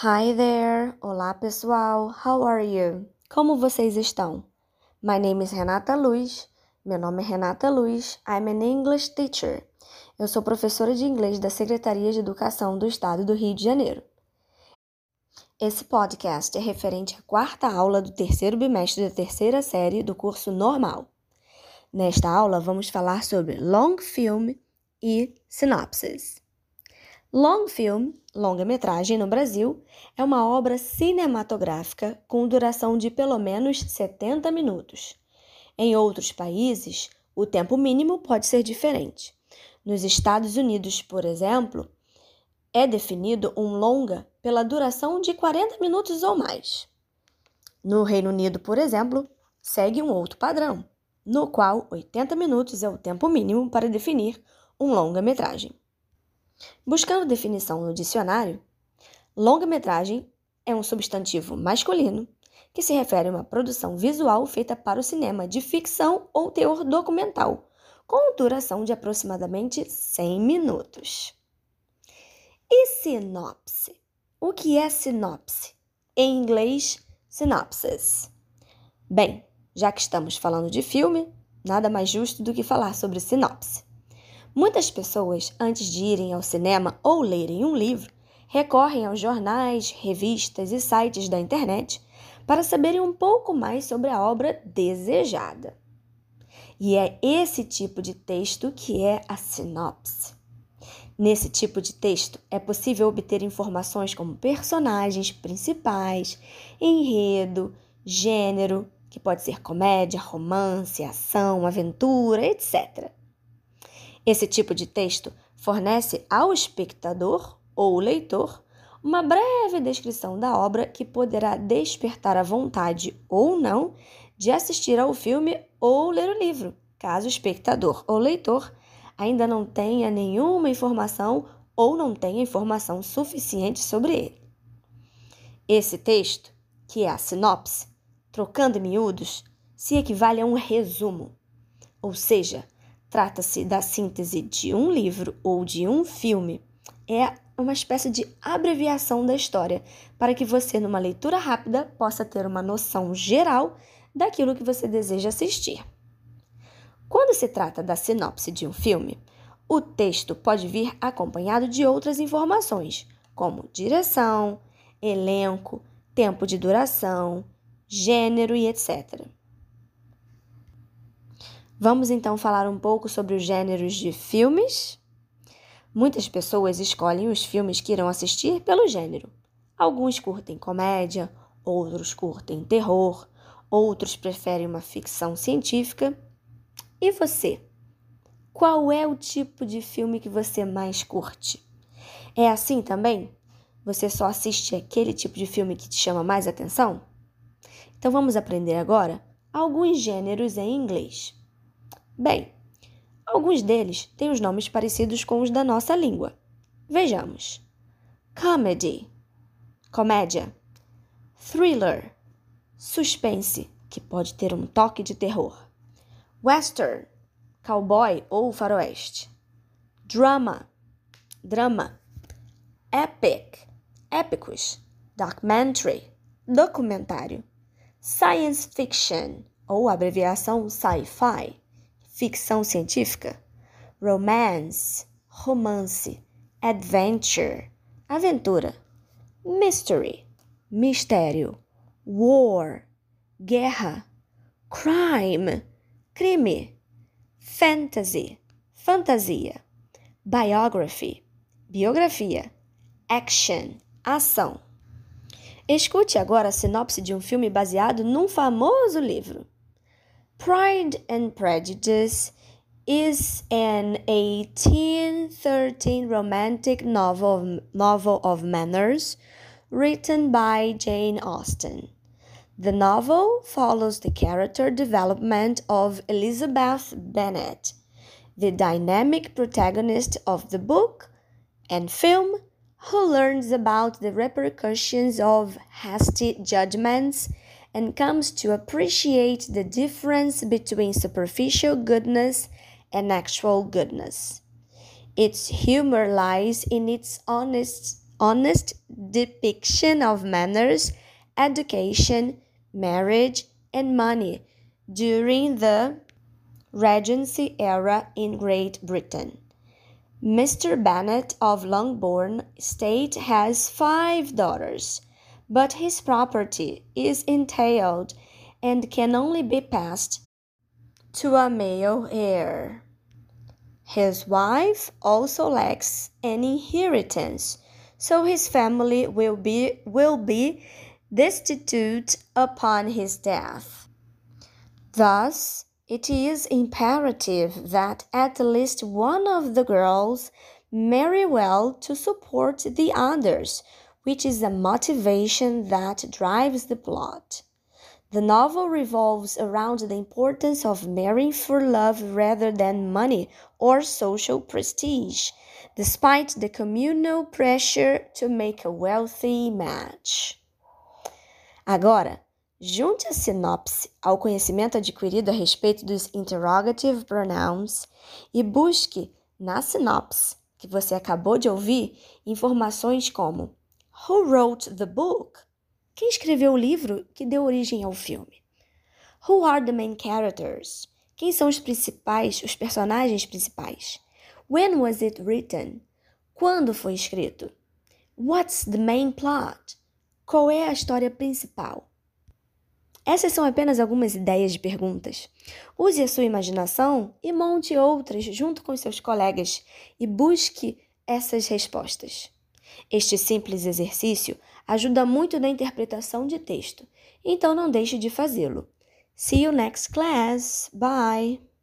Hi there! Olá pessoal! How are you? Como vocês estão? My name is Renata Luz. Meu nome é Renata Luz. I'm an English teacher. Eu sou professora de inglês da Secretaria de Educação do Estado do Rio de Janeiro. Esse podcast é referente à quarta aula do terceiro bimestre da terceira série do curso normal. Nesta aula, vamos falar sobre long film e sinopses. Long film, longa-metragem no Brasil, é uma obra cinematográfica com duração de pelo menos 70 minutos. Em outros países, o tempo mínimo pode ser diferente. Nos Estados Unidos, por exemplo, é definido um longa pela duração de 40 minutos ou mais. No Reino Unido, por exemplo, segue um outro padrão, no qual 80 minutos é o tempo mínimo para definir um longa-metragem. Buscando definição no dicionário, longa-metragem é um substantivo masculino que se refere a uma produção visual feita para o cinema de ficção ou teor documental, com duração de aproximadamente 100 minutos. E sinopse? O que é sinopse? Em inglês, synopsis. Bem, já que estamos falando de filme, nada mais justo do que falar sobre sinopse. Muitas pessoas, antes de irem ao cinema ou lerem um livro, recorrem aos jornais, revistas e sites da internet para saberem um pouco mais sobre a obra desejada. E é esse tipo de texto que é a sinopse. Nesse tipo de texto, é possível obter informações como personagens principais, enredo, gênero, que pode ser comédia, romance, ação, aventura, etc. Esse tipo de texto fornece ao espectador ou leitor uma breve descrição da obra que poderá despertar a vontade ou não de assistir ao filme ou ler o livro, caso o espectador ou leitor ainda não tenha nenhuma informação ou não tenha informação suficiente sobre ele. Esse texto, que é a sinopse, trocando em miúdos, se equivale a um resumo, ou seja, Trata-se da síntese de um livro ou de um filme. É uma espécie de abreviação da história, para que você, numa leitura rápida, possa ter uma noção geral daquilo que você deseja assistir. Quando se trata da sinopse de um filme, o texto pode vir acompanhado de outras informações, como direção, elenco, tempo de duração, gênero e etc. Vamos então falar um pouco sobre os gêneros de filmes? Muitas pessoas escolhem os filmes que irão assistir pelo gênero. Alguns curtem comédia, outros curtem terror, outros preferem uma ficção científica. E você? Qual é o tipo de filme que você mais curte? É assim também? Você só assiste aquele tipo de filme que te chama mais atenção? Então vamos aprender agora alguns gêneros em inglês. Bem, alguns deles têm os nomes parecidos com os da nossa língua. Vejamos: comedy, comédia, thriller, suspense, que pode ter um toque de terror, western, cowboy ou faroeste, drama, drama, epic, épicos, documentary, documentário, science fiction ou abreviação sci-fi ficção científica, romance, romance, adventure, aventura, mystery, mistério, war, guerra, crime, crime, fantasy, fantasia, biography, biografia, action, ação. Escute agora a sinopse de um filme baseado num famoso livro. Pride and Prejudice is an 1813 romantic novel, novel of manners written by Jane Austen. The novel follows the character development of Elizabeth Bennet, the dynamic protagonist of the book and film, who learns about the repercussions of hasty judgments and comes to appreciate the difference between superficial goodness and actual goodness. Its humor lies in its honest honest depiction of manners, education, marriage, and money during the Regency era in Great Britain. Mr. Bennet of Longbourn Estate has five daughters, but his property is entailed and can only be passed to a male heir. His wife also lacks an inheritance, so his family will be will be destitute upon his death. Thus, it is imperative that at least one of the girls marry well to support the others, which is a motivation that drives the plot. The novel revolves around the importance of marrying for love rather than money or social prestige, despite the communal pressure to make a wealthy match. Agora, Junte a sinopse ao conhecimento adquirido a respeito dos interrogative pronouns e busque na sinopse que você acabou de ouvir informações como Who wrote the book? Quem escreveu o livro que deu origem ao filme? Who are the main characters? Quem são os principais, os personagens principais? When was it written? Quando foi escrito? What's the main plot? Qual é a história principal? Essas são apenas algumas ideias de perguntas. Use a sua imaginação e monte outras junto com seus colegas e busque essas respostas. Este simples exercício ajuda muito na interpretação de texto, então não deixe de fazê-lo. See you next class. Bye!